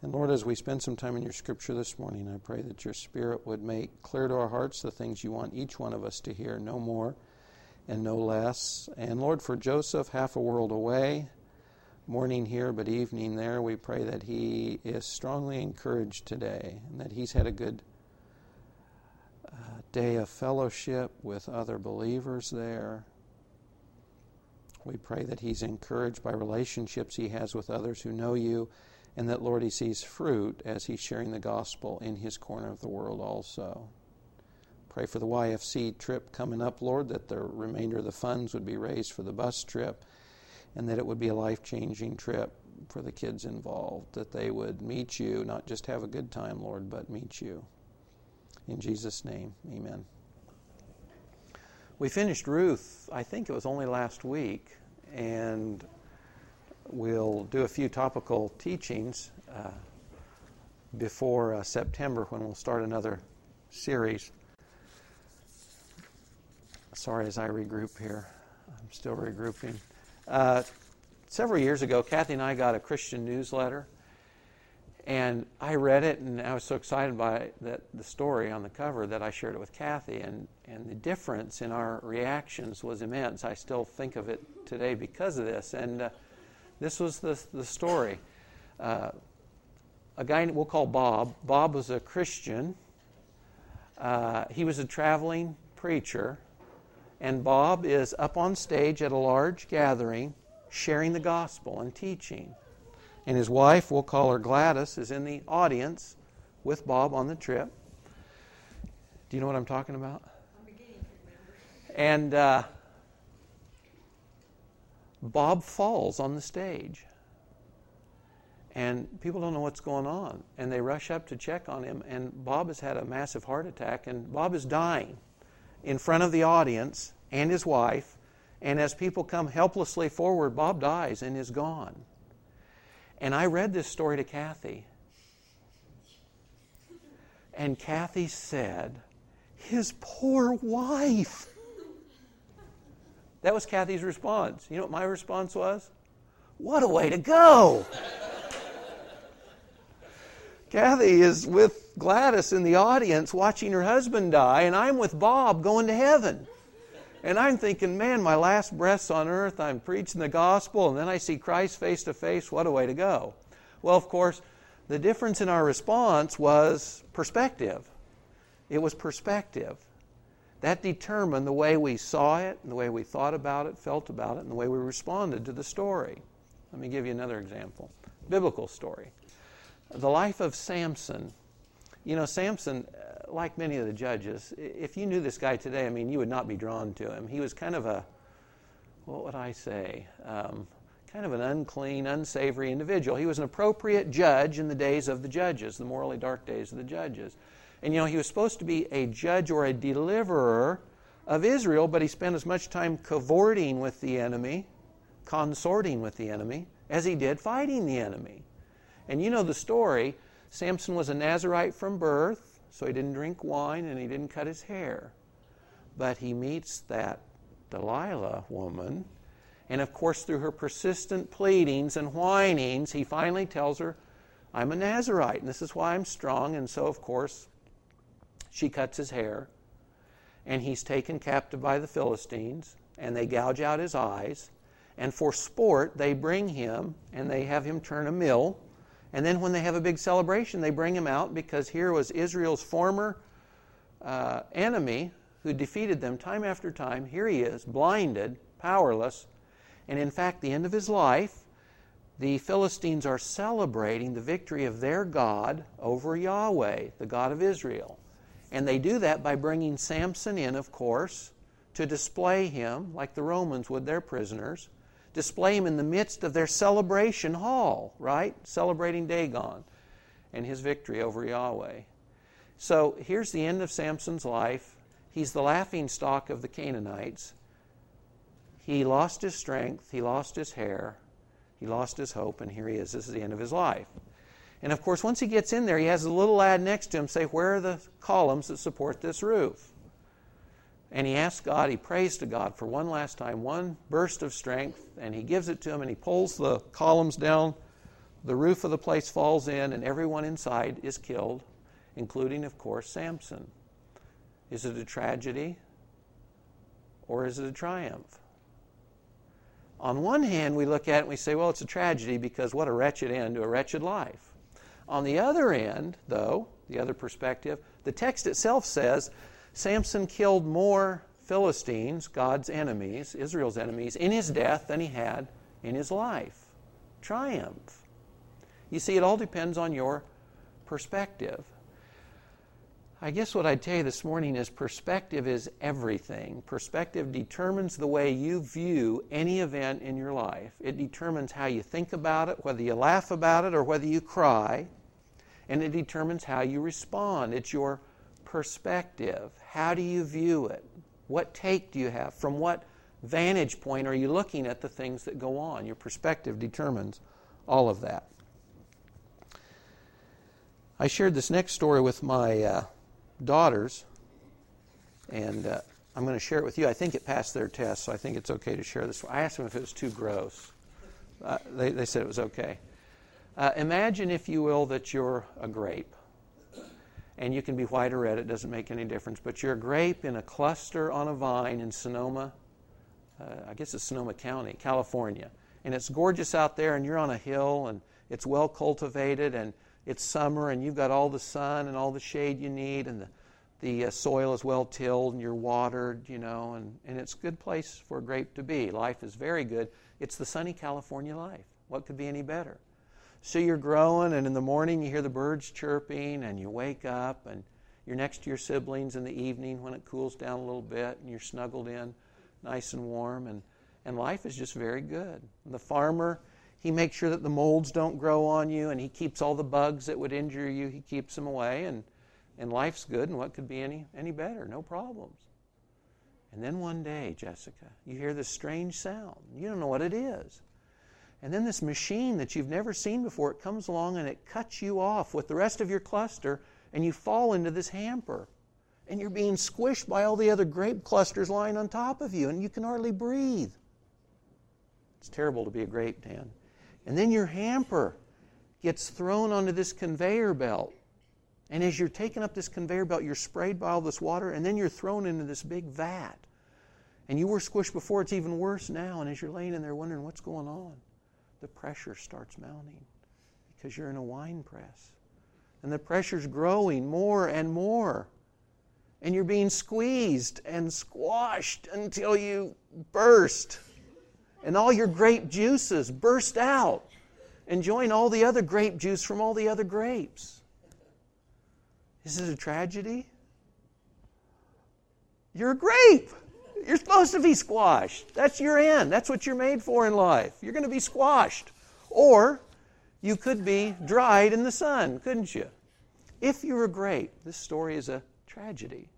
And Lord, as we spend some time in your scripture this morning, I pray that your Spirit would make clear to our hearts the things you want each one of us to hear, no more and no less. And Lord, for Joseph, half a world away, morning here but evening there, we pray that he is strongly encouraged today and that he's had a good uh, day of fellowship with other believers there. We pray that he's encouraged by relationships he has with others who know you and that, Lord, he sees fruit as he's sharing the gospel in his corner of the world also. Pray for the YFC trip coming up, Lord, that the remainder of the funds would be raised for the bus trip and that it would be a life changing trip for the kids involved, that they would meet you, not just have a good time, Lord, but meet you. In Jesus' name, amen. We finished Ruth, I think it was only last week, and we'll do a few topical teachings uh, before uh, September when we'll start another series. Sorry as I regroup here. I'm still regrouping. Uh, several years ago, Kathy and I got a Christian newsletter, and I read it, and I was so excited by that the story on the cover that I shared it with Kathy, and, and the difference in our reactions was immense. I still think of it today because of this, and uh, this was the, the story. Uh, a guy we'll call Bob. Bob was a Christian. Uh, he was a traveling preacher. And Bob is up on stage at a large gathering sharing the gospel and teaching. And his wife, we'll call her Gladys, is in the audience with Bob on the trip. Do you know what I'm talking about? And uh, Bob falls on the stage. And people don't know what's going on. And they rush up to check on him. And Bob has had a massive heart attack. And Bob is dying in front of the audience and his wife. And as people come helplessly forward, Bob dies and is gone. And I read this story to Kathy. And Kathy said, His poor wife. That was Kathy's response. You know what my response was? What a way to go! Kathy is with Gladys in the audience watching her husband die, and I'm with Bob going to heaven. And I'm thinking, man, my last breaths on earth, I'm preaching the gospel, and then I see Christ face to face. What a way to go. Well, of course, the difference in our response was perspective. It was perspective. That determined the way we saw it, and the way we thought about it, felt about it, and the way we responded to the story. Let me give you another example biblical story. The life of Samson. You know, Samson, uh, like many of the judges, if you knew this guy today, I mean, you would not be drawn to him. He was kind of a, what would I say, um, kind of an unclean, unsavory individual. He was an appropriate judge in the days of the judges, the morally dark days of the judges. And you know, he was supposed to be a judge or a deliverer of Israel, but he spent as much time cavorting with the enemy, consorting with the enemy, as he did fighting the enemy. And you know the story Samson was a Nazarite from birth, so he didn't drink wine and he didn't cut his hair. But he meets that Delilah woman, and of course, through her persistent pleadings and whinings, he finally tells her, I'm a Nazarite, and this is why I'm strong. And so, of course, she cuts his hair, and he's taken captive by the Philistines, and they gouge out his eyes. And for sport, they bring him and they have him turn a mill. And then, when they have a big celebration, they bring him out because here was Israel's former uh, enemy who defeated them time after time. Here he is, blinded, powerless. And in fact, the end of his life, the Philistines are celebrating the victory of their God over Yahweh, the God of Israel. And they do that by bringing Samson in, of course, to display him, like the Romans would their prisoners, display him in the midst of their celebration hall, right? Celebrating Dagon and his victory over Yahweh. So here's the end of Samson's life. He's the laughing stock of the Canaanites. He lost his strength, he lost his hair, he lost his hope, and here he is. This is the end of his life. And of course, once he gets in there, he has a little lad next to him say, Where are the columns that support this roof? And he asks God, he prays to God for one last time, one burst of strength, and he gives it to him, and he pulls the columns down the roof of the place falls in, and everyone inside is killed, including, of course, Samson. Is it a tragedy or is it a triumph? On one hand, we look at it and we say, well, it's a tragedy because what a wretched end to a wretched life. On the other end, though, the other perspective, the text itself says Samson killed more Philistines, God's enemies, Israel's enemies, in his death than he had in his life. Triumph. You see, it all depends on your perspective. I guess what I'd tell you this morning is perspective is everything. Perspective determines the way you view any event in your life. It determines how you think about it, whether you laugh about it or whether you cry, and it determines how you respond. It's your perspective. How do you view it? What take do you have? From what vantage point are you looking at the things that go on? Your perspective determines all of that. I shared this next story with my uh, daughters, and uh, I'm going to share it with you. I think it passed their test, so I think it's okay to share this. I asked them if it was too gross. Uh, they, they, said it was okay. Uh, imagine, if you will, that you're a grape. And you can be white or red, it doesn't make any difference. But you're a grape in a cluster on a vine in Sonoma, uh, I guess it's Sonoma County, California. And it's gorgeous out there, and you're on a hill, and it's well cultivated, and it's summer and you've got all the sun and all the shade you need and the, the uh, soil is well tilled and you're watered, you know, and, and it's a good place for a grape to be. Life is very good. It's the sunny California life. What could be any better? So you're growing, and in the morning you hear the birds chirping, and you wake up, and you're next to your siblings in the evening when it cools down a little bit, and you're snuggled in nice and warm, and, and life is just very good. And the farmer he makes sure that the molds don't grow on you, and he keeps all the bugs that would injure you, he keeps them away, and, and life's good, and what could be any, any better? No problems. And then one day, Jessica, you hear this strange sound. You don't know what it is. And then this machine that you've never seen before, it comes along and it cuts you off with the rest of your cluster, and you fall into this hamper. And you're being squished by all the other grape clusters lying on top of you, and you can hardly breathe. It's terrible to be a grape, Dan. And then your hamper gets thrown onto this conveyor belt. And as you're taking up this conveyor belt, you're sprayed by all this water, and then you're thrown into this big vat. And you were squished before, it's even worse now. And as you're laying in there wondering what's going on, the pressure starts mounting because you're in a wine press. And the pressure's growing more and more. And you're being squeezed and squashed until you burst and all your grape juices burst out, and join all the other grape juice from all the other grapes. Is it a tragedy? You're a grape. You're supposed to be squashed. That's your end. That's what you're made for in life. You're going to be squashed. Or you could be dried in the sun, couldn't you? If you're a grape, this story is a tragedy.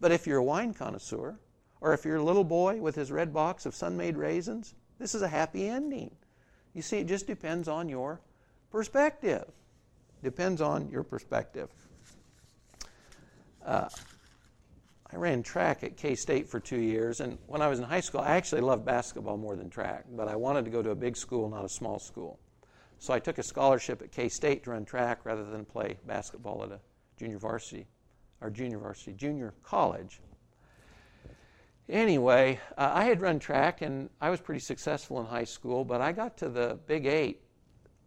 But if you're a wine connoisseur, or if you're a little boy with his red box of Sun-Maid raisins, this is a happy ending. You see, it just depends on your perspective. Depends on your perspective. Uh, I ran track at K State for two years, and when I was in high school, I actually loved basketball more than track, but I wanted to go to a big school, not a small school. So I took a scholarship at K State to run track rather than play basketball at a junior varsity, or junior varsity, junior college. Anyway, uh, I had run track and I was pretty successful in high school, but I got to the Big Eight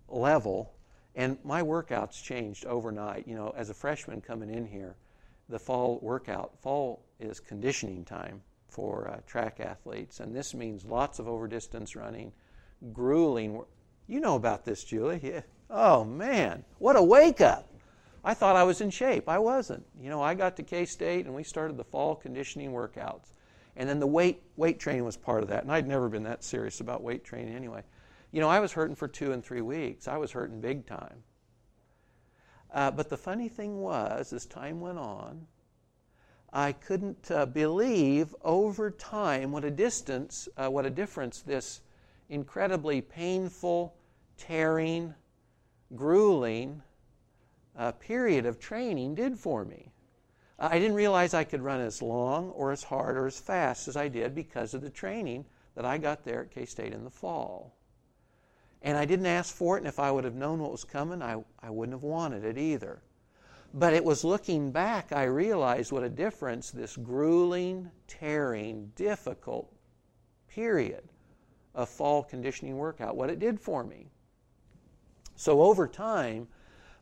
level and my workouts changed overnight. You know, as a freshman coming in here, the fall workout, fall is conditioning time for uh, track athletes, and this means lots of over distance running, grueling. You know about this, Julie. Yeah. Oh, man, what a wake up! I thought I was in shape. I wasn't. You know, I got to K State and we started the fall conditioning workouts. And then the weight weight training was part of that. And I'd never been that serious about weight training anyway. You know, I was hurting for two and three weeks. I was hurting big time. Uh, but the funny thing was, as time went on, I couldn't uh, believe over time what a distance, uh, what a difference this incredibly painful, tearing, grueling uh, period of training did for me. I didn't realize I could run as long or as hard or as fast as I did because of the training that I got there at K State in the fall. And I didn't ask for it, and if I would have known what was coming, I, I wouldn't have wanted it either. But it was looking back, I realized what a difference this grueling, tearing, difficult period of fall conditioning workout, what it did for me. So over time,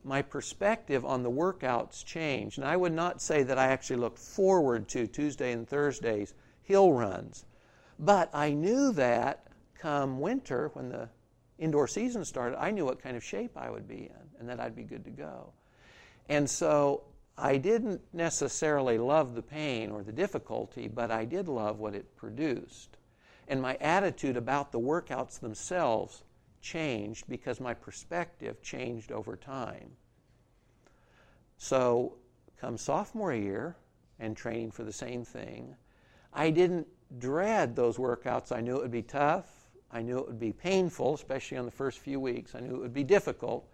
my perspective on the workouts changed. And I would not say that I actually looked forward to Tuesday and Thursdays hill runs. But I knew that come winter, when the indoor season started, I knew what kind of shape I would be in and that I'd be good to go. And so I didn't necessarily love the pain or the difficulty, but I did love what it produced. And my attitude about the workouts themselves changed because my perspective changed over time. So, come sophomore year and training for the same thing, I didn't dread those workouts. I knew it would be tough. I knew it would be painful, especially on the first few weeks. I knew it would be difficult,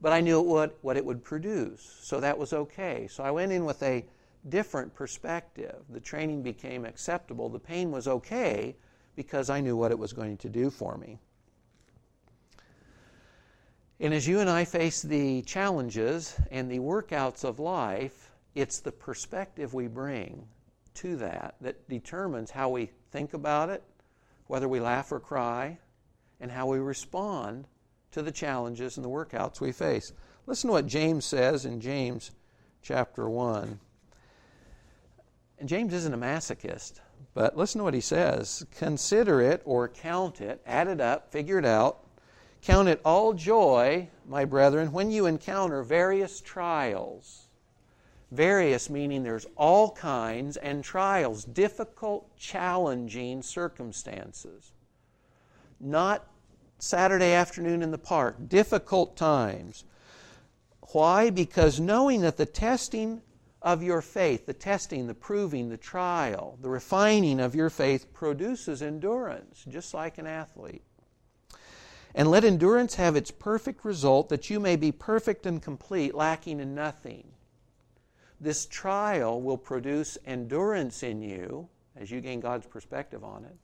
but I knew it would, what it would produce. So that was okay. So I went in with a different perspective. The training became acceptable. The pain was okay because I knew what it was going to do for me. And as you and I face the challenges and the workouts of life, it's the perspective we bring to that that determines how we think about it, whether we laugh or cry, and how we respond to the challenges and the workouts we face. Listen to what James says in James chapter 1. And James isn't a masochist, but listen to what he says. Consider it or count it, add it up, figure it out Count it all joy, my brethren, when you encounter various trials. Various meaning there's all kinds, and trials, difficult, challenging circumstances. Not Saturday afternoon in the park, difficult times. Why? Because knowing that the testing of your faith, the testing, the proving, the trial, the refining of your faith produces endurance, just like an athlete. And let endurance have its perfect result, that you may be perfect and complete, lacking in nothing. This trial will produce endurance in you as you gain God's perspective on it.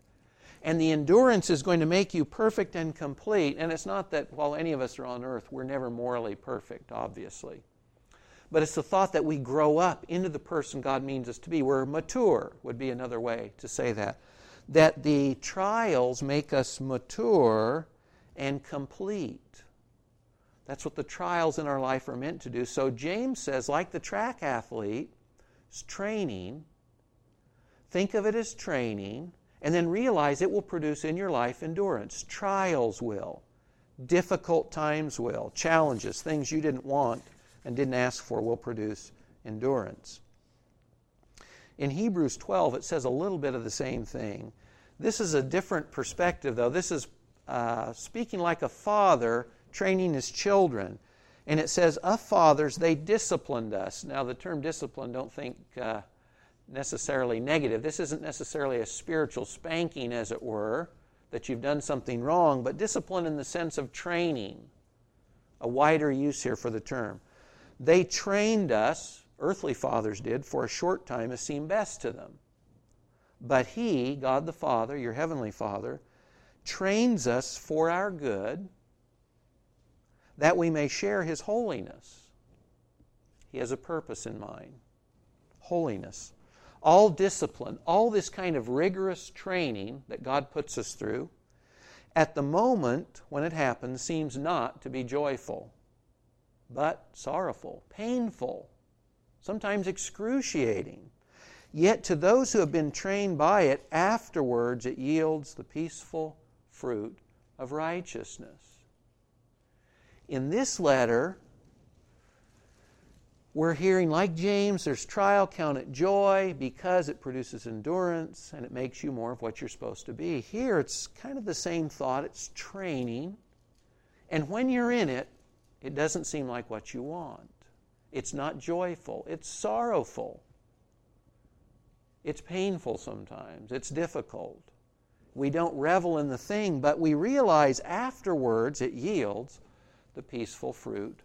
And the endurance is going to make you perfect and complete. And it's not that while any of us are on earth, we're never morally perfect, obviously. But it's the thought that we grow up into the person God means us to be. We're mature, would be another way to say that. That the trials make us mature and complete. That's what the trials in our life are meant to do. So James says, like the track athlete, training. Think of it as training, and then realize it will produce in your life endurance. Trials will. Difficult times will. Challenges, things you didn't want and didn't ask for, will produce endurance. In Hebrews 12, it says a little bit of the same thing. This is a different perspective, though. This is uh, speaking like a father training his children. And it says, Of fathers, they disciplined us. Now, the term discipline, don't think uh, necessarily negative. This isn't necessarily a spiritual spanking, as it were, that you've done something wrong, but discipline in the sense of training. A wider use here for the term. They trained us, earthly fathers did, for a short time as seemed best to them. But He, God the Father, your heavenly Father, trains us for our good that we may share His holiness. He has a purpose in mind holiness. All discipline, all this kind of rigorous training that God puts us through, at the moment when it happens, seems not to be joyful, but sorrowful, painful, sometimes excruciating. Yet to those who have been trained by it, afterwards it yields the peaceful fruit of righteousness. In this letter, we're hearing, like James, there's trial, count it joy because it produces endurance and it makes you more of what you're supposed to be. Here, it's kind of the same thought it's training. And when you're in it, it doesn't seem like what you want. It's not joyful, it's sorrowful. It's painful sometimes, it's difficult. We don't revel in the thing, but we realize afterwards it yields the peaceful fruit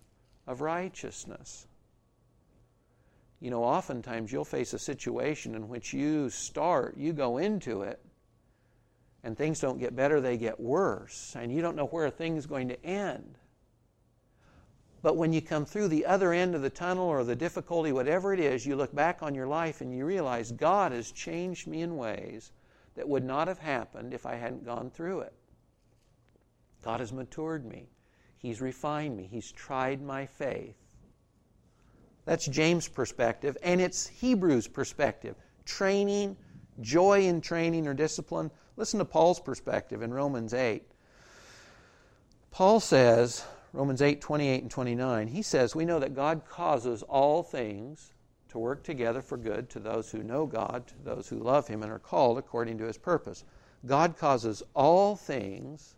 of righteousness. You know, oftentimes you'll face a situation in which you start, you go into it, And things don't get better, they get worse. And you don't know where a thing's going to end. But when you come through the other end of the tunnel or the difficulty, whatever it is, you look back on your life and you realize God has changed me in ways that would not have happened if I hadn't gone through it. God has matured me. He's refined me. He's tried my faith. That's James' perspective, and it's Hebrews' perspective. Training, joy in training or discipline. Listen to Paul's perspective in Romans 8. Paul says, Romans 8, 28 and 29, he says, We know that God causes all things to work together for good to those who know God, to those who love Him and are called according to His purpose. God causes all things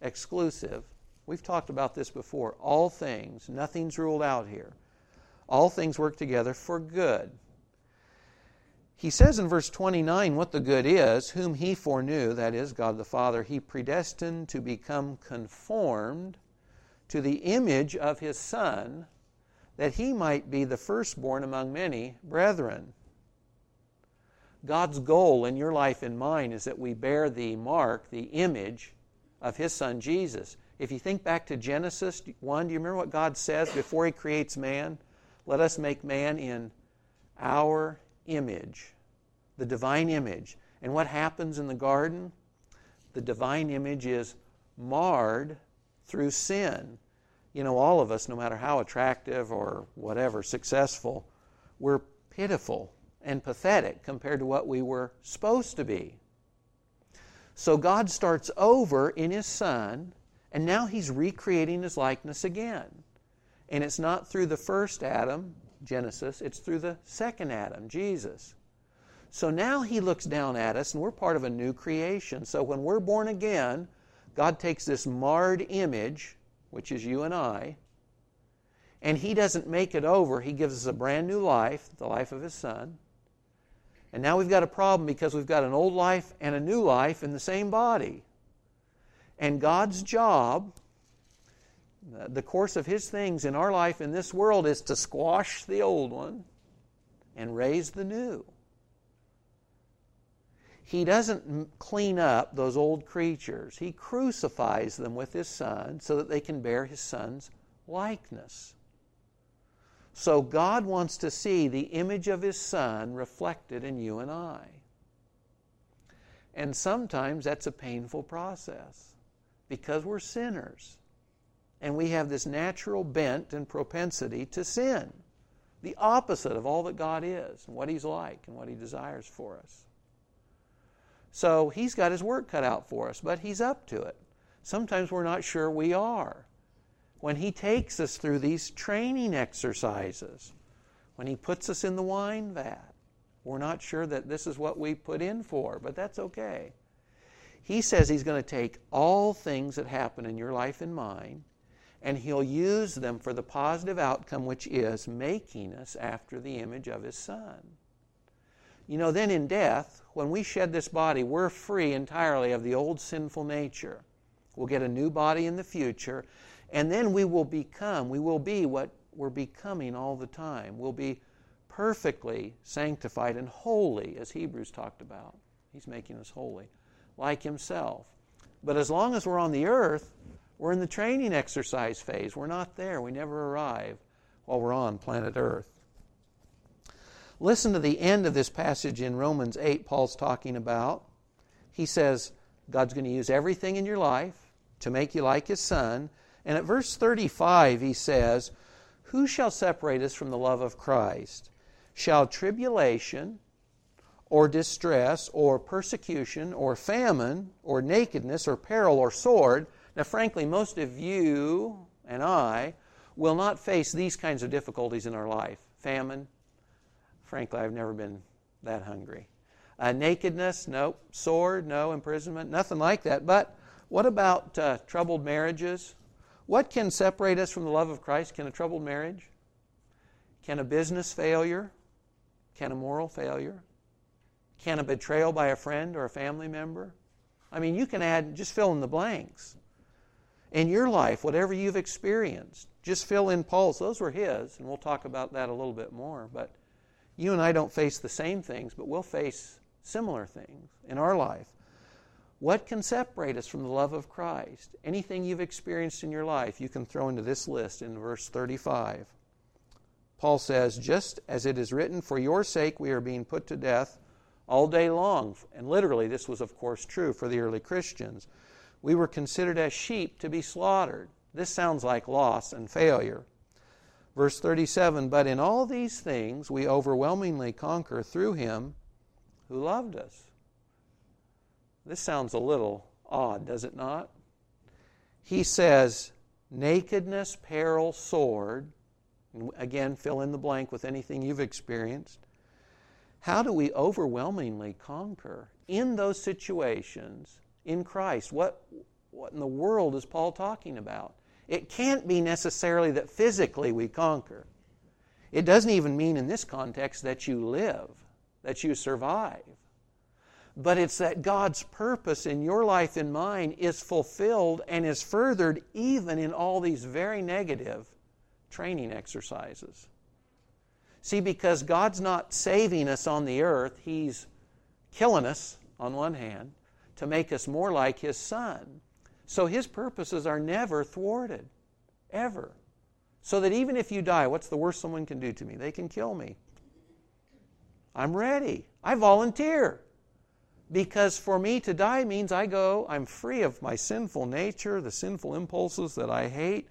exclusive. We've talked about this before. All things, nothing's ruled out here. All things work together for good. He says in verse 29 what the good is, whom he foreknew, that is, God the Father, he predestined to become conformed to the image of his Son, that he might be the firstborn among many brethren. God's goal in your life and mine is that we bear the mark, the image of his Son Jesus. If you think back to Genesis 1, do you remember what God says before he creates man? Let us make man in our image, the divine image. And what happens in the garden? The divine image is marred through sin. You know, all of us, no matter how attractive or whatever, successful, we're pitiful and pathetic compared to what we were supposed to be. So God starts over in His Son, and now He's recreating His likeness again. And it's not through the first Adam, Genesis, it's through the second Adam, Jesus. So now he looks down at us, and we're part of a new creation. So when we're born again, God takes this marred image, which is you and I, and he doesn't make it over. He gives us a brand new life, the life of his son. And now we've got a problem because we've got an old life and a new life in the same body. And God's job the course of His things in our life in this world is to squash the old one and raise the new. He doesn't clean up those old creatures, He crucifies them with His Son so that they can bear His Son's likeness. So God wants to see the image of His Son reflected in you and I. And sometimes that's a painful process because we're sinners. And we have this natural bent and propensity to sin, the opposite of all that God is and what He's like and what He desires for us. So He's got His work cut out for us, but He's up to it. Sometimes we're not sure we are. When He takes us through these training exercises, when He puts us in the wine vat, we're not sure that this is what we put in for, but that's okay. He says He's going to take all things that happen in your life and mine and He'll use them for the positive outcome, which is making us after the image of His Son. You know, then in death, when we shed this body, we're free entirely of the old sinful nature. We'll get a new body in the future, and then we will become, we will be what we're becoming all the time. We'll be perfectly sanctified and holy, as Hebrews talked about. He's making us holy, like Himself. But as long as we're on the earth, we're in the training exercise phase. We're not there. We never arrive while we're on planet Earth. Listen to the end of this passage in Romans 8, Paul's talking about. He says, God's going to use everything in your life to make you like His Son. And at verse 35, he says, Who shall separate us from the love of Christ? Shall tribulation, or distress, or persecution, or famine, or nakedness, or peril, or sword? Now, frankly, most of you and I will not face these kinds of difficulties in our life famine. Frankly, I've never been that hungry. Uh, nakedness, no. Sword, no. Imprisonment, nothing like that. But what about uh, troubled marriages? What can separate us from the love of Christ? Can a troubled marriage? Can a business failure? Can a moral failure? Can a betrayal by a friend or a family member? I mean, you can add, just fill in the blanks in your life, whatever you've experienced. Just fill in Paul's. Those were his, and we'll talk about that a little bit more. But you and I don't face the same things, but we'll face similar things in our life. What can separate us from the love of Christ? Anything you've experienced in your life, you can throw into this list in verse 35. Paul says, Just as it is written, For your sake we are being put to death all day long. And literally, this was, of course, true for the early Christians. We were considered as sheep to be slaughtered. This sounds like loss and failure. Verse 37 But in all these things we overwhelmingly conquer through him who loved us. This sounds a little odd, does it not? He says, nakedness, peril, sword. And Again, fill in the blank with anything you've experienced. How do we overwhelmingly conquer in those situations in Christ? What, what in the world is Paul talking about? It can't be necessarily that physically we conquer. It doesn't even mean in this context that you live, that you survive but it's that God's purpose in your life and mine is fulfilled and is furthered even in all these very negative training exercises. See, because God's not saving us on the earth, He's killing us on one hand to make us more like His Son. So His purposes are never thwarted, ever. So that even if you die, what's the worst someone can do to me? They can kill me. I'm ready. I volunteer. Because for me to die means I go, I'm free of my sinful nature, the sinful impulses that I hate.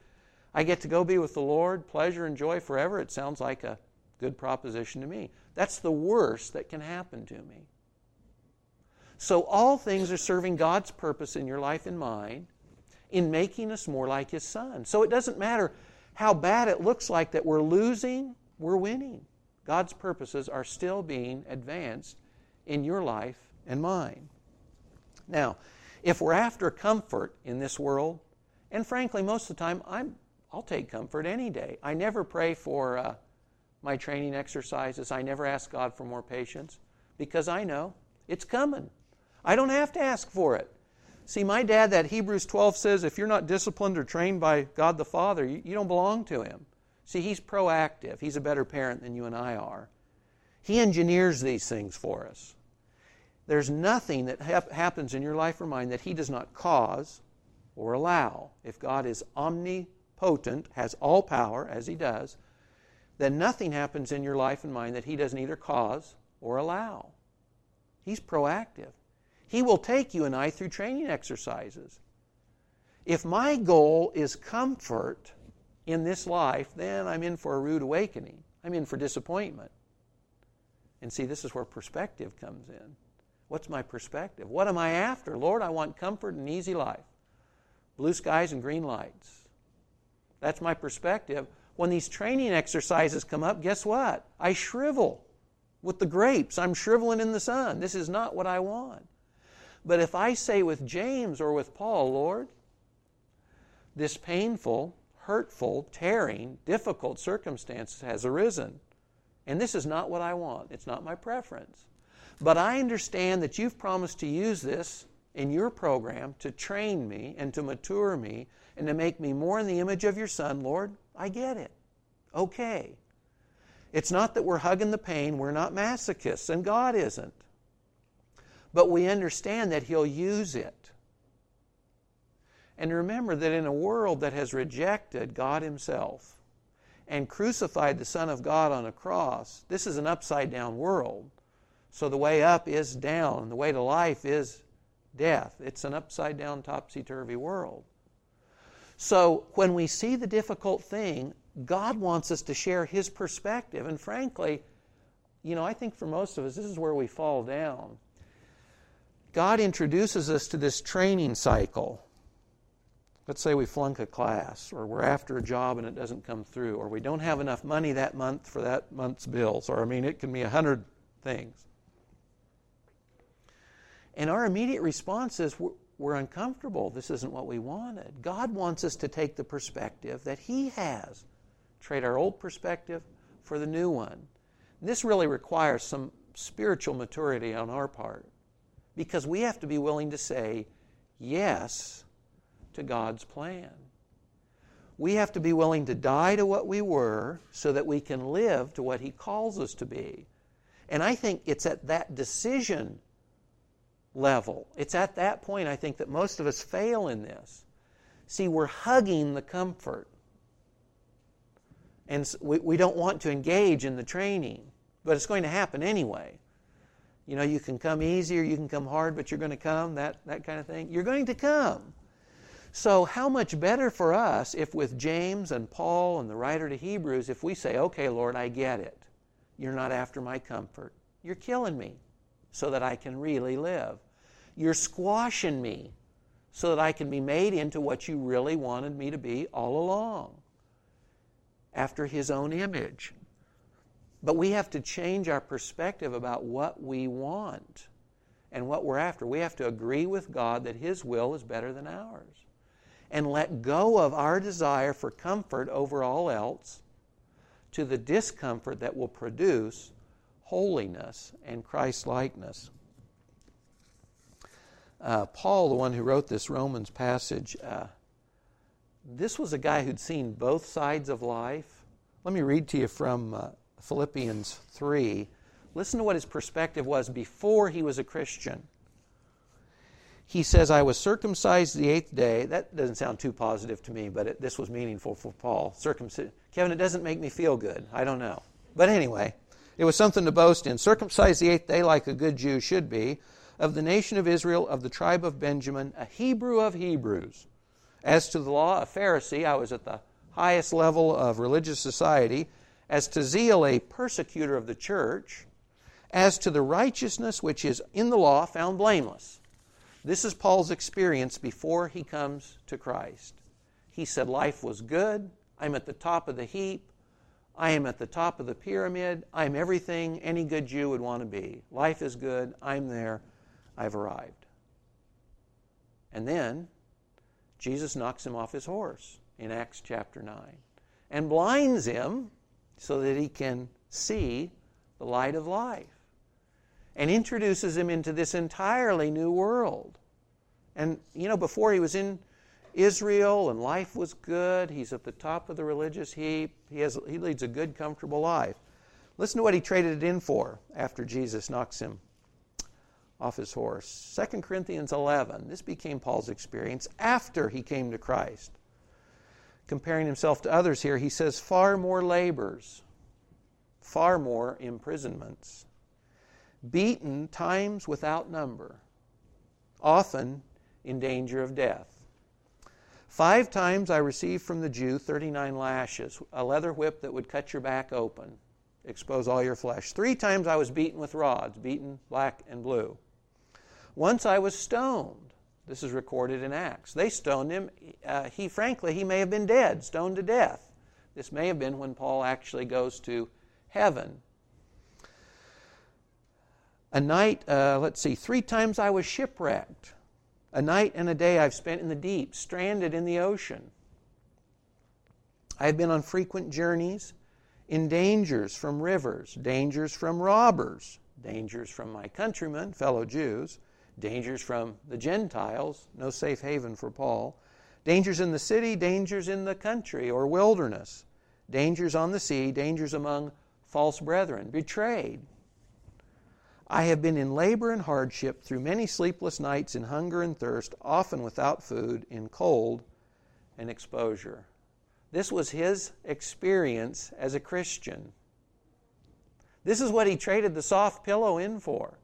I get to go be with the Lord, pleasure and joy forever. It sounds like a good proposition to me. That's the worst that can happen to me. So, all things are serving God's purpose in your life and mine in making us more like His Son. So, it doesn't matter how bad it looks like that we're losing, we're winning. God's purposes are still being advanced in your life and mine. Now, if we're after comfort in this world, and frankly, most of the time, I'm, I'll take comfort any day. I never pray for uh, my training exercises. I never ask God for more patience because I know it's coming. I don't have to ask for it. See, my dad, that Hebrews 12 says, if you're not disciplined or trained by God the Father, you, don't belong to Him. See, He's proactive. He's a better parent than you and I are. He engineers these things for us. There's nothing that hap- happens in your life or mine that He does not cause or allow. If God is omnipotent, has all power, as He does, then nothing happens in your life and mine that He doesn't either cause or allow. He's proactive. He will take you and I through training exercises. If my goal is comfort in this life, then I'm in for a rude awakening. I'm in for disappointment. And see, this is where perspective comes in. What's my perspective? What am I after? Lord, I want comfort and easy life. Blue skies and green lights. That's my perspective. When these training exercises come up, guess what? I shrivel with the grapes. I'm shriveling in the sun. This is not what I want. But if I say with James or with Paul, Lord, this painful, hurtful, tearing, difficult circumstance has arisen, and this is not what I want, it's not my preference. But I understand that you've promised to use this in your program to train me and to mature me and to make me more in the image of your Son. Lord, I get it. Okay. It's not that we're hugging the pain, we're not masochists, and God isn't. But we understand that He'll use it. And remember that in a world that has rejected God Himself and crucified the Son of God on a cross, this is an upside down world. So the way up is down, and the way to life is death. It's an upside down, topsy turvy world. So when we see the difficult thing, God wants us to share His perspective. And frankly, you know, I think for most of us, this is where we fall down. God introduces us to this training cycle. Let's say we flunk a class, or we're after a job and it doesn't come through, or we don't have enough money that month for that month's bills, or I mean, it can be a hundred things. And our immediate response is we're, uncomfortable. This isn't what we wanted. God wants us to take the perspective that He has, trade our old perspective for the new one. This really requires some spiritual maturity on our part because we have to be willing to say yes to God's plan. We have to be willing to die to what we were so that we can live to what He calls us to be. And I think it's at that decision level. It's at that point, I think, that most of us fail in this. See, we're hugging the comfort. And we, we don't want to engage in the training, but it's going to happen anyway. You know, you can come easy or you can come hard, but you're going to come, that, that kind of thing. You're going to come. So, how much better for us if with James and Paul and the writer to Hebrews, if we say, okay, Lord, I get it. You're not after my comfort. You're killing me so that I can really live. You're squashing me so that I can be made into what you really wanted me to be all along, after His own image. But we have to change our perspective about what we want and what we're after. We have to agree with God that His will is better than ours and let go of our desire for comfort over all else to the discomfort that will produce holiness and Christ likeness. Uh, Paul, the one who wrote this Romans passage, uh, this was a guy who'd seen both sides of life. Let me read to you from uh, Philippians 3. Listen to what his perspective was before he was a Christian he says, I was circumcised the eighth day. That doesn't sound too positive to me, but it, this was meaningful for Paul. Circumcision. Kevin, it doesn't make me feel good. I don't know. But anyway, it was something to boast in. Circumcised the eighth day, like a good Jew should be, of the nation of Israel, of the tribe of Benjamin, a Hebrew of Hebrews. As to the law, a Pharisee, I was at the highest level of religious society. As to zeal, a persecutor of the church. As to the righteousness which is in the law, found blameless. This is Paul's experience before he comes to Christ. He said, Life was good. I'm at the top of the heap. I am at the top of the pyramid. I'm everything any good Jew would want to be. Life is good. I'm there. I've arrived. And then Jesus knocks him off his horse in Acts chapter 9 and blinds him so that he can see the light of life and introduces him into this entirely new world. And, you know, before he was in Israel and life was good, he's at the top of the religious heap, he, has, he leads a good, comfortable life. Listen to what he traded it in for after Jesus knocks him off his horse. 2 Corinthians 11. This became Paul's experience after he came to Christ. Comparing himself to others here, he says, far more labors, far more imprisonments, beaten times without number, often in danger of death. Five times I received from the Jew 39 lashes, a leather whip that would cut your back open, expose all your flesh. Three times I was beaten with rods, beaten black and blue. Once I was stoned. This is recorded in Acts. They stoned him. Uh, he, frankly, he may have been dead, stoned to death. This may have been when Paul actually goes to heaven a night, uh, let's see, three times I was shipwrecked. A night and a day I've spent in the deep, stranded in the ocean. I have been on frequent journeys, in dangers from rivers, dangers from robbers, dangers from my countrymen, fellow Jews, dangers from the Gentiles, no safe haven for Paul, dangers in the city, dangers in the country or wilderness, dangers on the sea, dangers among false brethren, betrayed, I have been in labor and hardship through many sleepless nights in hunger and thirst, often without food, in cold and exposure. This was his experience as a Christian. This is what he traded the soft pillow in for.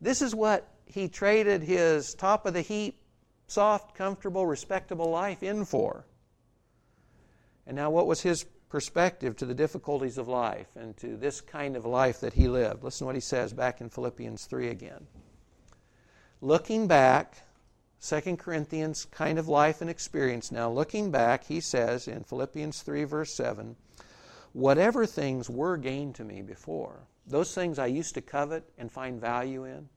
This is what he traded his top of the heap, soft, comfortable, respectable life in for. And now, what was his perspective to the difficulties of life and to this kind of life that he lived. Listen to what he says back in Philippians 3 again. Looking back, 2 Corinthians kind of life and experience now, looking back, he says in Philippians 3, verse 7, whatever things were gained to me before, those things I used to covet and find value in,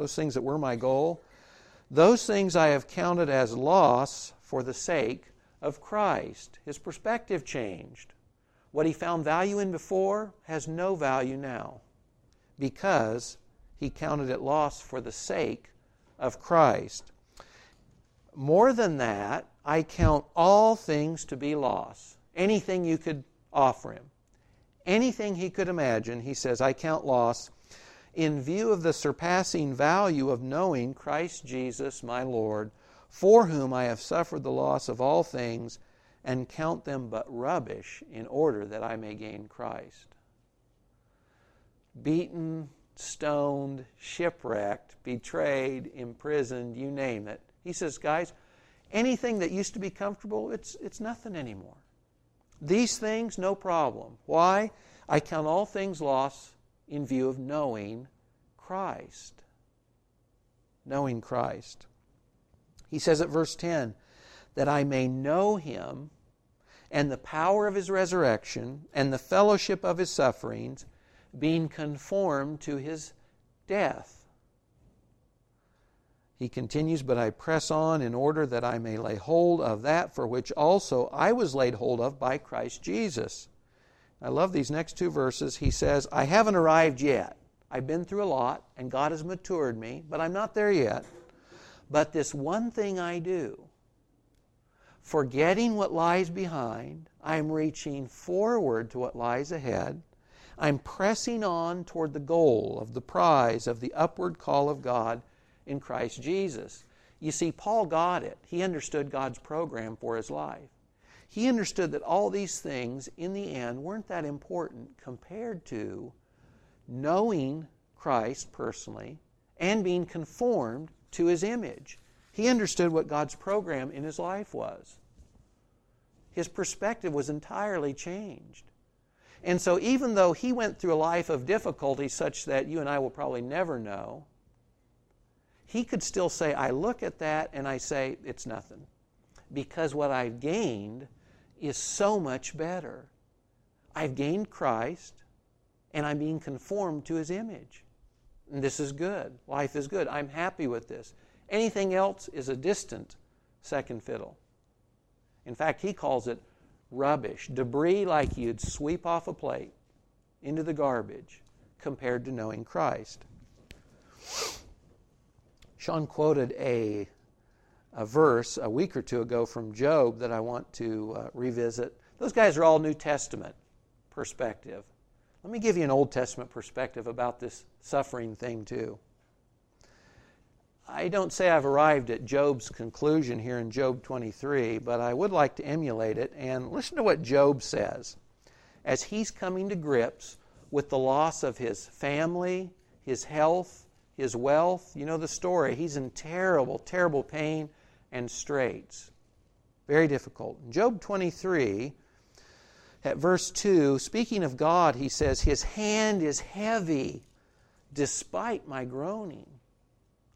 those things that were my goal, those things I have counted as loss for the sake of Christ. His perspective changed. What he found value in before has no value now because he counted it loss for the sake of Christ. More than that, I count all things to be loss. Anything you could offer him, anything he could imagine, he says, I count loss in view of the surpassing value of knowing Christ Jesus my Lord, for whom I have suffered the loss of all things, and count them but rubbish in order that I may gain Christ. Beaten, stoned, shipwrecked, betrayed, imprisoned, you name it. He says, guys, anything that used to be comfortable, it's, it's nothing anymore. These things, no problem. Why? I count all things lost in view of knowing Christ. Knowing Christ. He says at verse 10 that I may know him and the power of his resurrection and the fellowship of his sufferings, being conformed to his death. He continues, But I press on in order that I may lay hold of that for which also I was laid hold of by Christ Jesus. I love these next two verses. He says, I haven't arrived yet. I've been through a lot, and God has matured me, but I'm not there yet. But this one thing I do, forgetting what lies behind, I'm reaching forward to what lies ahead. I'm pressing on toward the goal of the prize of the upward call of God in Christ Jesus. You see, Paul got it. He understood God's program for his life. He understood that all these things, in the end, weren't that important compared to knowing Christ personally and being conformed to his image. He understood what God's program in his life was. His perspective was entirely changed. And so, even though he went through a life of difficulty such that you and I will probably never know, he could still say, I look at that and I say, it's nothing. Because what I've gained is so much better. I've gained Christ and I'm being conformed to his image. And this is good. Life is good. I'm happy with this. Anything else is a distant second fiddle. In fact, he calls it rubbish, debris like you'd sweep off a plate into the garbage compared to knowing Christ. Sean quoted a a verse a week or two ago from Job that I want to uh, revisit. Those guys are all New Testament perspective. Let me give you an Old Testament perspective about this suffering thing, too. I don't say I've arrived at Job's conclusion here in Job 23, but I would like to emulate it and listen to what Job says as he's coming to grips with the loss of his family, his health, his wealth. You know the story. He's in terrible, terrible pain and straits. Very difficult. Job 23, at verse 2, speaking of God, he says, His hand is heavy despite my groaning.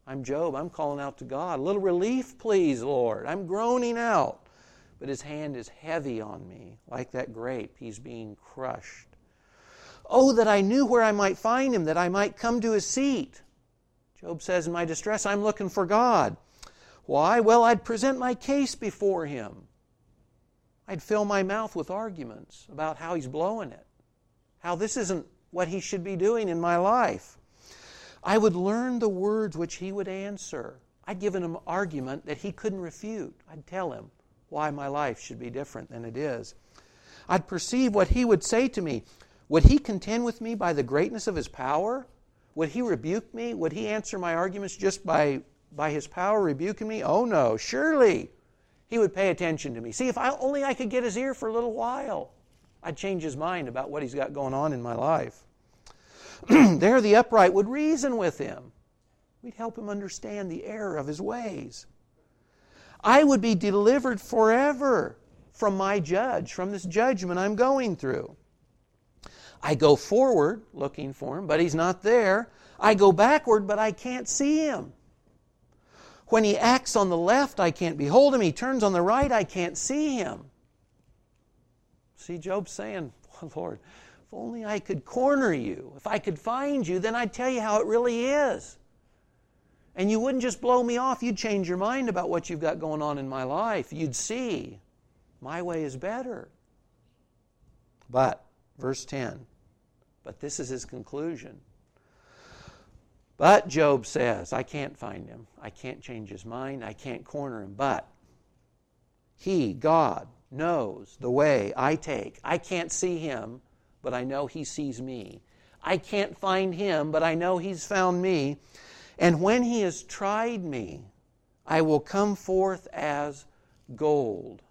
I'm Job. I'm calling out to God. A little relief, please, Lord. I'm groaning out. But his hand is heavy on me, like that grape. He's being crushed. Oh, that I knew where I might find him, that I might come to his seat. Job says, In my distress, I'm looking for God. Why? Well, I'd present my case before him. I'd fill my mouth with arguments about how he's blowing it, how this isn't what he should be doing in my life. I would learn the words which he would answer. I'd give him an argument that he couldn't refute. I'd tell him why my life should be different than it is. I'd perceive what he would say to me. Would he contend with me by the greatness of his power? Would he rebuke me? Would he answer my arguments just by by his power rebuking me? Oh no, surely he would pay attention to me. See, if I, only I could get his ear for a little while, I'd change his mind about what he's got going on in my life. there, the upright would reason with him. We'd help him understand the error of his ways. I would be delivered forever from my judge, from this judgment I'm going through. I go forward looking for him, but he's not there. I go backward, but I can't see him. When he acts on the left, I can't behold him. He turns on the right, I can't see him. See, Job saying, Lord, if only I could corner you, if I could find you, then I'd tell you how it really is. And you wouldn't just blow me off, you'd change your mind about what you've got going on in my life. You'd see my way is better. But, verse 10, but this is his conclusion. But Job says, I can't find him. I can't change his mind. I can't corner him. But he, God, knows the way I take. I can't see him, but I know he sees me. I can't find him, but I know he's found me. And when he has tried me, I will come forth as gold.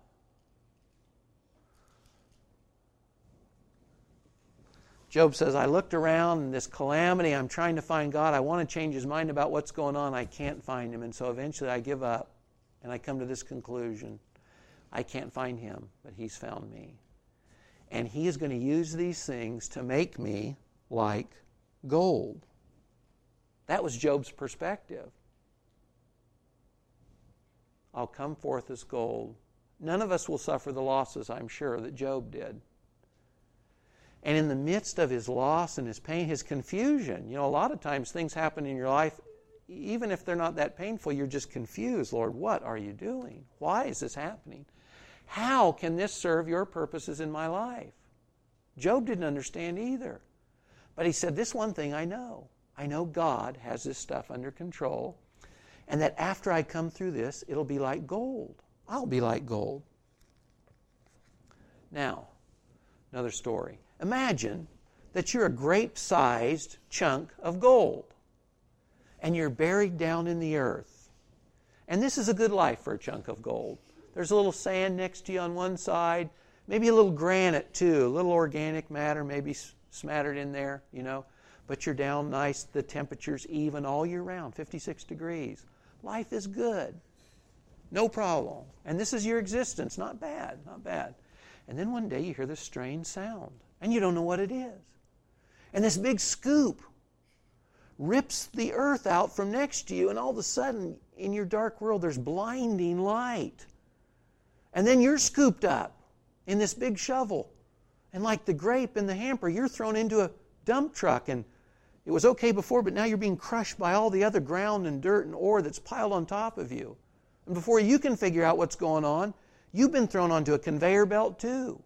Job says, I looked around in this calamity. I'm trying to find God. I want to change his mind about what's going on. I can't find him. And so eventually I give up and I come to this conclusion I can't find him, but he's found me. And he is going to use these things to make me like gold. That was Job's perspective. I'll come forth as gold. None of us will suffer the losses, I'm sure, that Job did. And in the midst of his loss and his pain, his confusion, you know, a lot of times things happen in your life, even if they're not that painful, you're just confused. Lord, what are you doing? Why is this happening? How can this serve your purposes in my life? Job didn't understand either. But he said, This one thing I know. I know God has this stuff under control, and that after I come through this, it'll be like gold. I'll be like gold. Now, another story. Imagine that you're a grape sized chunk of gold and you're buried down in the earth. And this is a good life for a chunk of gold. There's a little sand next to you on one side, maybe a little granite too, a little organic matter maybe smattered in there, you know. But you're down nice, the temperature's even all year round, 56 degrees. Life is good. No problem. And this is your existence. Not bad, not bad. And then one day you hear this strange sound and you don't know what it is. And this big scoop rips the earth out from next to you, and all of a sudden, in your dark world, there's blinding light. And then you're scooped up in this big shovel. And like the grape in the hamper, you're thrown into a dump truck. And it was okay before, but now you're being crushed by all the other ground and dirt and ore that's piled on top of you. And before you can figure out what's going on, you've been thrown onto a conveyor belt too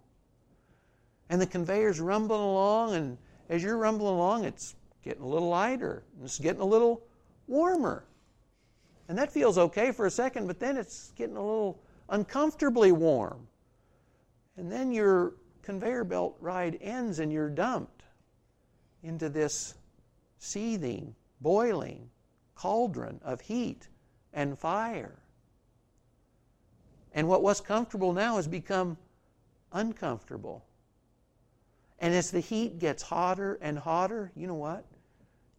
and the conveyor's rumbling along, and as you're rumbling along, it's getting a little lighter, and it's getting a little warmer. And that feels okay for a second, but then it's getting a little uncomfortably warm. And then your conveyor belt ride ends and you're dumped into this seething, boiling cauldron of heat and fire. And what was comfortable now has become uncomfortable. And as the heat gets hotter and hotter, you know what?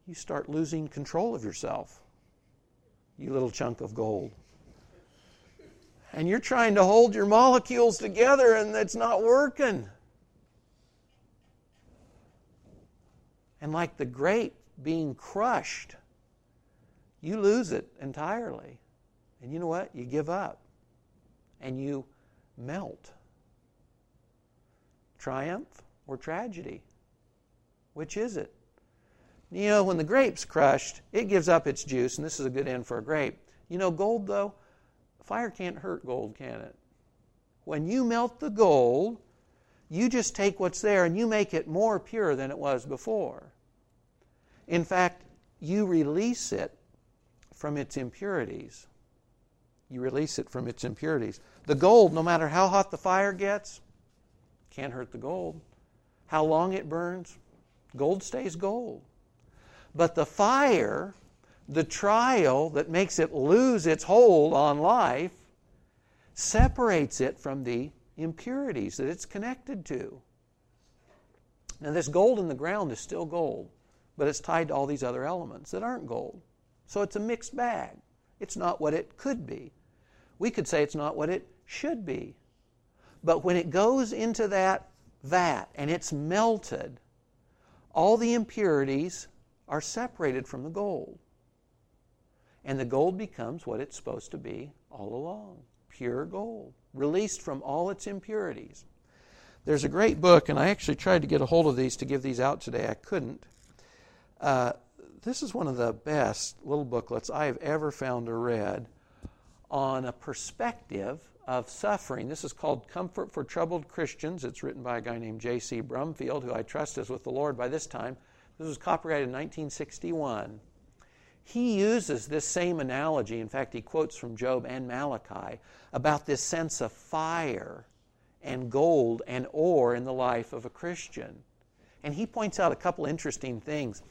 You start losing control of yourself, you little chunk of gold. And you're trying to hold your molecules together and it's not working. And like the grape being crushed, you lose it entirely. And you know what? You give up and you melt. Triumph or tragedy? Which is it? You know, when the grape's crushed, it gives up its juice, and this is a good end for a grape. You know, gold, though, fire can't hurt gold, can it? When you melt the gold, you just take what's there and you make it more pure than it was before. In fact, you release it from its impurities. You release it from its impurities. The gold, no matter how hot the fire gets, can't hurt the gold how long it burns, gold stays gold. But the fire, the trial that makes it lose its hold on life, separates it from the impurities that it's connected to. Now, this gold in the ground is still gold, but it's tied to all these other elements that aren't gold. So it's a mixed bag. It's not what it could be. We could say it's not what it should be. But when it goes into that vat and it's melted, all the impurities are separated from the gold. And the gold becomes what it's supposed to be all along pure gold, released from all its impurities. There's a great book, and I actually tried to get a hold of these to give these out today. I couldn't. Uh, this is one of the best little booklets I have ever found or read on a perspective of suffering. This is called Comfort for Troubled Christians. It's written by a guy named J.C. Brumfield, who I trust is with the Lord by this time. This was copyrighted in 1961. He uses this same analogy. In fact, he quotes from Job and Malachi about this sense of fire and gold and ore in the life of a Christian. And he points out a couple interesting things.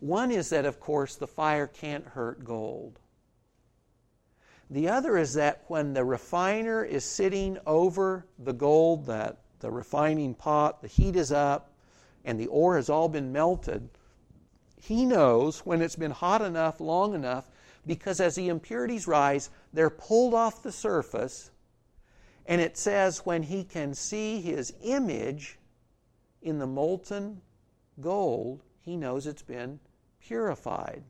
One is that, of course, the fire can't hurt gold. The other is that when the refiner is sitting over the gold, that the refining pot, the heat is up, and the ore has all been melted, he knows when it's been hot enough, long enough, because as the impurities rise, they're pulled off the surface. And it says when he can see his image in the molten gold, he knows it's been purified.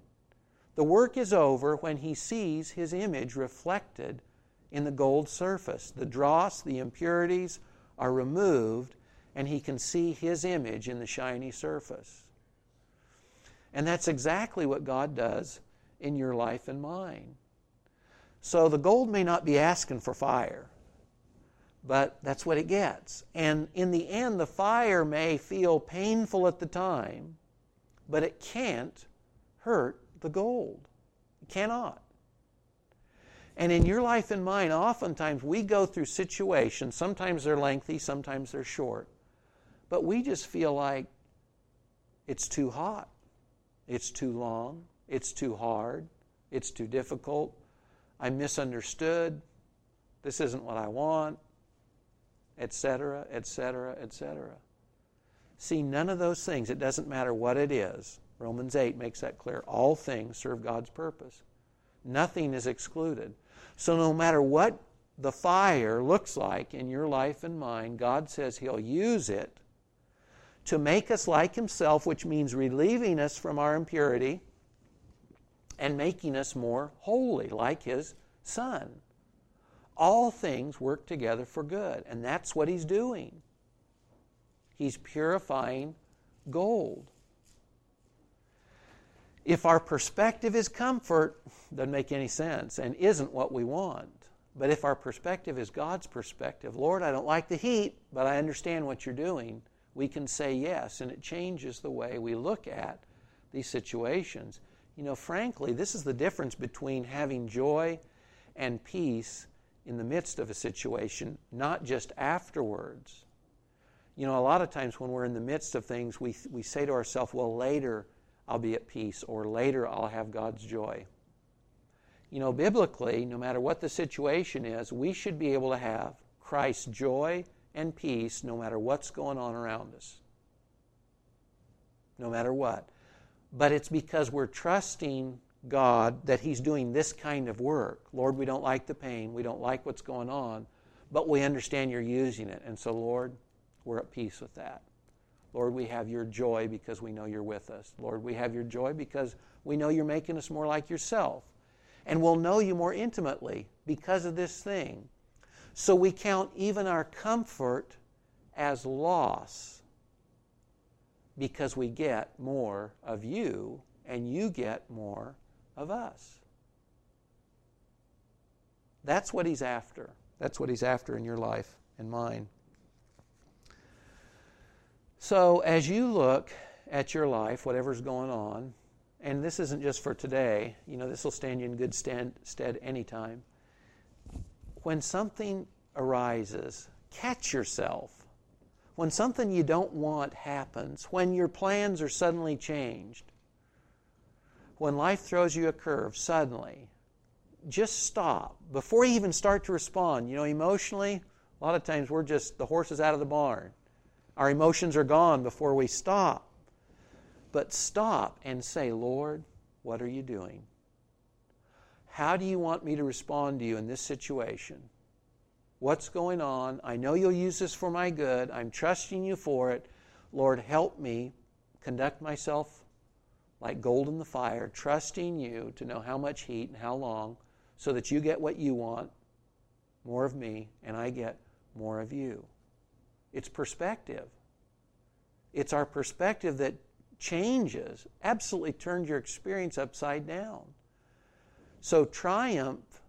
The work is over when he sees his image reflected in the gold surface. The dross, the impurities are removed, and he can see his image in the shiny surface. And that's exactly what God does in your life and mine. So the gold may not be asking for fire, but that's what it gets. And in the end, the fire may feel painful at the time, but it can't hurt the gold. It cannot. And in your life and mine, oftentimes we go through situations, sometimes they're lengthy, sometimes they're short, but we just feel like it's too hot, it's too long, it's too hard, it's too difficult, I'm misunderstood, this isn't what I want, etc., etc., etc. See, none of those things, it doesn't matter what it is, Romans 8 makes that clear. All things serve God's purpose. Nothing is excluded. So no matter what the fire looks like in your life and mine, God says He'll use it to make us like Himself, which means relieving us from our impurity and making us more holy, like His Son. All things work together for good, and that's what He's doing. He's purifying gold. If our perspective is comfort, doesn't make any sense and isn't what we want. But if our perspective is God's perspective, Lord, I don't like the heat, but I understand what you're doing, we can say yes, and it changes the way we look at these situations. You know, frankly, this is the difference between having joy and peace in the midst of a situation, not just afterwards. You know, a lot of times when we're in the midst of things, we, we say to ourselves, well, later I'll be at peace, or later I'll have God's joy. You know, biblically, no matter what the situation is, we should be able to have Christ's joy and peace no matter what's going on around us. No matter what. But it's because we're trusting God that He's doing this kind of work. Lord, we don't like the pain, we don't like what's going on, but we understand you're using it. And so, Lord, we're at peace with that. Lord, we have your joy because we know you're with us. Lord, we have your joy because we know you're making us more like yourself. And we'll know you more intimately because of this thing. So we count even our comfort as loss because we get more of you and you get more of us. That's what he's after. That's what he's after in your life and mine. So, as you look at your life, whatever's going on, and this isn't just for today, you know, this will stand you in good stand, stead anytime. When something arises, catch yourself. When something you don't want happens, when your plans are suddenly changed, when life throws you a curve suddenly, just stop. Before you even start to respond, you know, emotionally, a lot of times we're just, the horse is out of the barn. Our emotions are gone before we stop. But stop and say, Lord, what are you doing? How do you want me to respond to you in this situation? What's going on? I know you'll use this for my good. I'm trusting you for it. Lord, help me conduct myself like gold in the fire, trusting you to know how much heat and how long, so that you get what you want, more of me, and I get more of you. It's perspective. It's our perspective that changes, absolutely turns your experience upside down. So, triumph,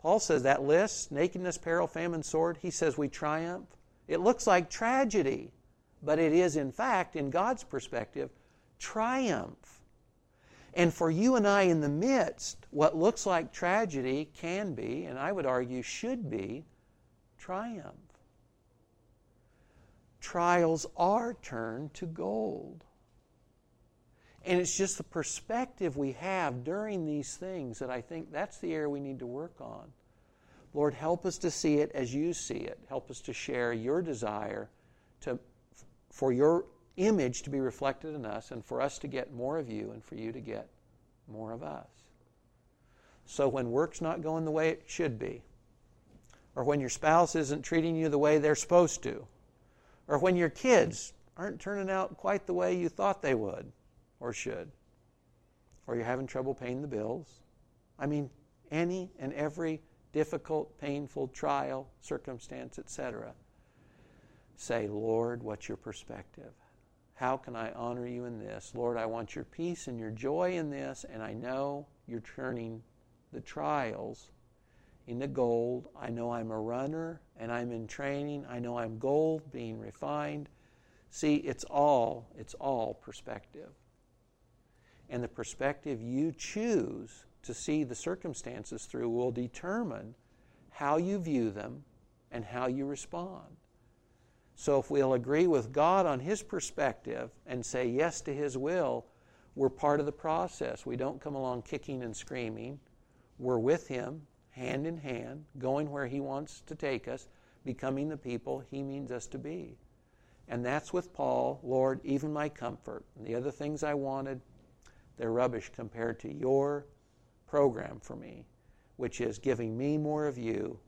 Paul says that list nakedness, peril, famine, sword he says we triumph. It looks like tragedy, but it is, in fact, in God's perspective, triumph. And for you and I in the midst, what looks like tragedy can be, and I would argue should be, triumph. Trials are turned to gold. And it's just the perspective we have during these things that I think that's the area we need to work on. Lord, help us to see it as you see it. Help us to share your desire to, for your image to be reflected in us and for us to get more of you and for you to get more of us. So when work's not going the way it should be, or when your spouse isn't treating you the way they're supposed to, or when your kids aren't turning out quite the way you thought they would or should, or you're having trouble paying the bills. I mean, any and every difficult, painful trial, circumstance, etc. Say, Lord, what's your perspective? How can I honor you in this? Lord, I want your peace and your joy in this, and I know you're turning the trials into gold. I know I'm a runner and I'm in training. I know I'm gold being refined. See, it's all, it's all perspective. And the perspective you choose to see the circumstances through will determine how you view them and how you respond. So if we'll agree with God on His perspective and say yes to His will, we're part of the process. We don't come along kicking and screaming. We're with Him, hand in hand, going where He wants to take us, becoming the people He means us to be. And that's with Paul, Lord, even my comfort. And the other things I wanted, they're rubbish compared to your program for me, which is giving me more of you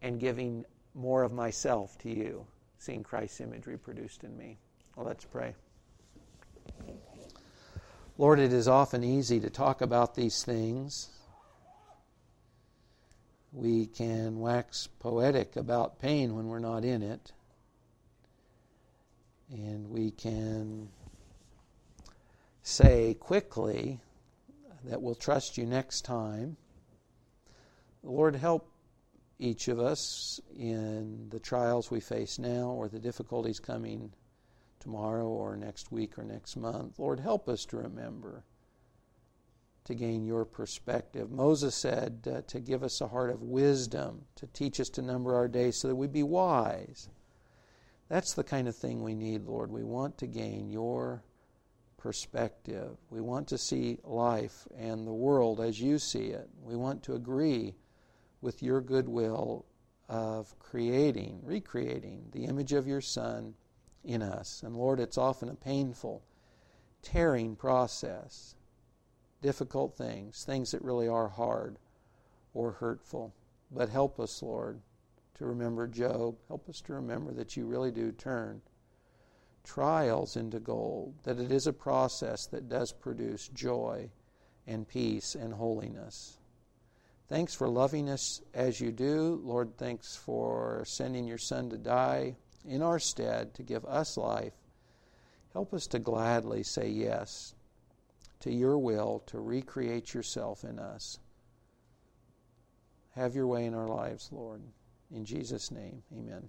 and giving more of myself to you, seeing Christ's image reproduced in me. Well, let's pray. Lord, it is often easy to talk about these things. We can wax poetic about pain when we're not in it. And we can say quickly that we'll trust you next time. Lord, help each of us in the trials we face now or the difficulties coming tomorrow or next week or next month. Lord, help us to remember to gain your perspective. Moses said uh, to give us a heart of wisdom, to teach us to number our days so that we be wise. That's the kind of thing we need, Lord. We want to gain your perspective. We want to see life and the world as you see it. We want to agree with your goodwill of creating, recreating the image of your Son in us. And Lord, it's often a painful, tearing process, difficult things, things that really are hard or hurtful. But help us, Lord, to remember Job. Help us to remember that you really do turn trials into gold, that it is a process that does produce joy and peace and holiness. Thanks for loving us as you do. Lord, thanks for sending your Son to die in our stead to give us life. Help us to gladly say yes to your will to recreate yourself in us. Have your way in our lives, Lord. In Jesus' name, amen.